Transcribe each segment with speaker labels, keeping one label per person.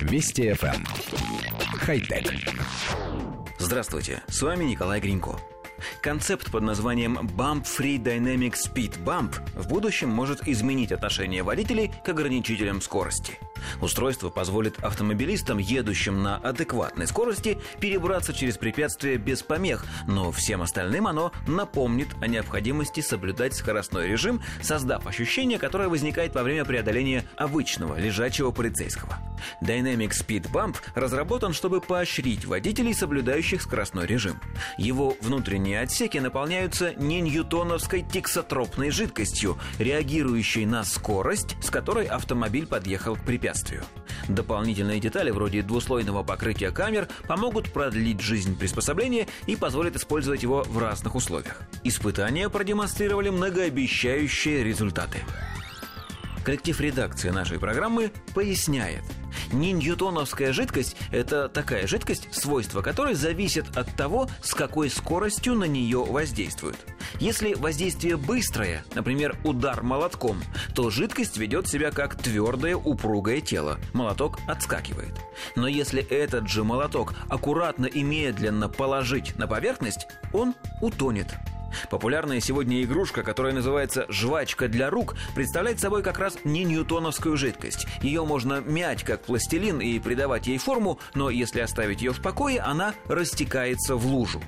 Speaker 1: Вести FM. Эм. Хай-тек.
Speaker 2: Здравствуйте, с вами Николай Гринько. Концепт под названием Bump Free Dynamic Speed Bump в будущем может изменить отношение водителей к ограничителям скорости – Устройство позволит автомобилистам, едущим на адекватной скорости, перебраться через препятствия без помех, но всем остальным оно напомнит о необходимости соблюдать скоростной режим, создав ощущение, которое возникает во время преодоления обычного лежачего полицейского. Dynamic Speed Bump разработан, чтобы поощрить водителей, соблюдающих скоростной режим. Его внутренние отсеки наполняются не ньютоновской тиксотропной жидкостью, реагирующей на скорость, с которой автомобиль подъехал к препятствию. Дополнительные детали вроде двуслойного покрытия камер помогут продлить жизнь приспособления и позволят использовать его в разных условиях. Испытания продемонстрировали многообещающие результаты. Коллектив редакции нашей программы поясняет – ньютоновская жидкость – это такая жидкость, свойства которой зависят от того, с какой скоростью на нее воздействуют. Если воздействие быстрое, например, удар молотком, то жидкость ведет себя как твердое упругое тело. Молоток отскакивает. Но если этот же молоток аккуратно и медленно положить на поверхность, он утонет. Популярная сегодня игрушка, которая называется «жвачка для рук», представляет собой как раз не ньютоновскую жидкость. Ее можно мять как пластилин и придавать ей форму, но если оставить ее в покое, она растекается в лужу.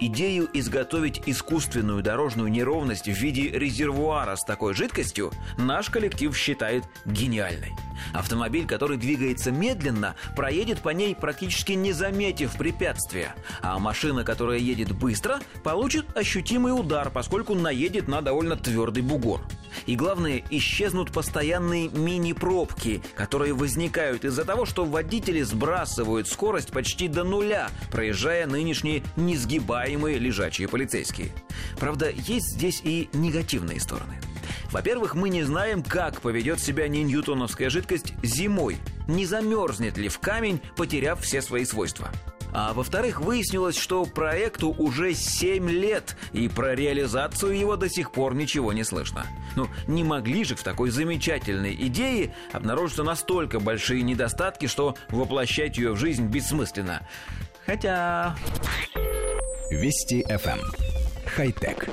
Speaker 2: Идею изготовить искусственную дорожную неровность в виде резервуара с такой жидкостью наш коллектив считает гениальной. Автомобиль, который двигается медленно, проедет по ней практически не заметив препятствия, а машина, которая едет быстро, получит ощутимый удар, поскольку наедет на довольно твердый бугор. И главное, исчезнут постоянные мини-пробки, которые возникают из-за того, что водители сбрасывают скорость почти до нуля, проезжая нынешние несгибаемые лежачие полицейские. Правда, есть здесь и негативные стороны. Во-первых, мы не знаем, как поведет себя не жидкость зимой. Не замерзнет ли в камень, потеряв все свои свойства. А во-вторых, выяснилось, что проекту уже 7 лет, и про реализацию его до сих пор ничего не слышно. Ну, не могли же в такой замечательной идее обнаружиться настолько большие недостатки, что воплощать ее в жизнь бессмысленно. Хотя...
Speaker 1: Вести FM. Эм. Хай-тек.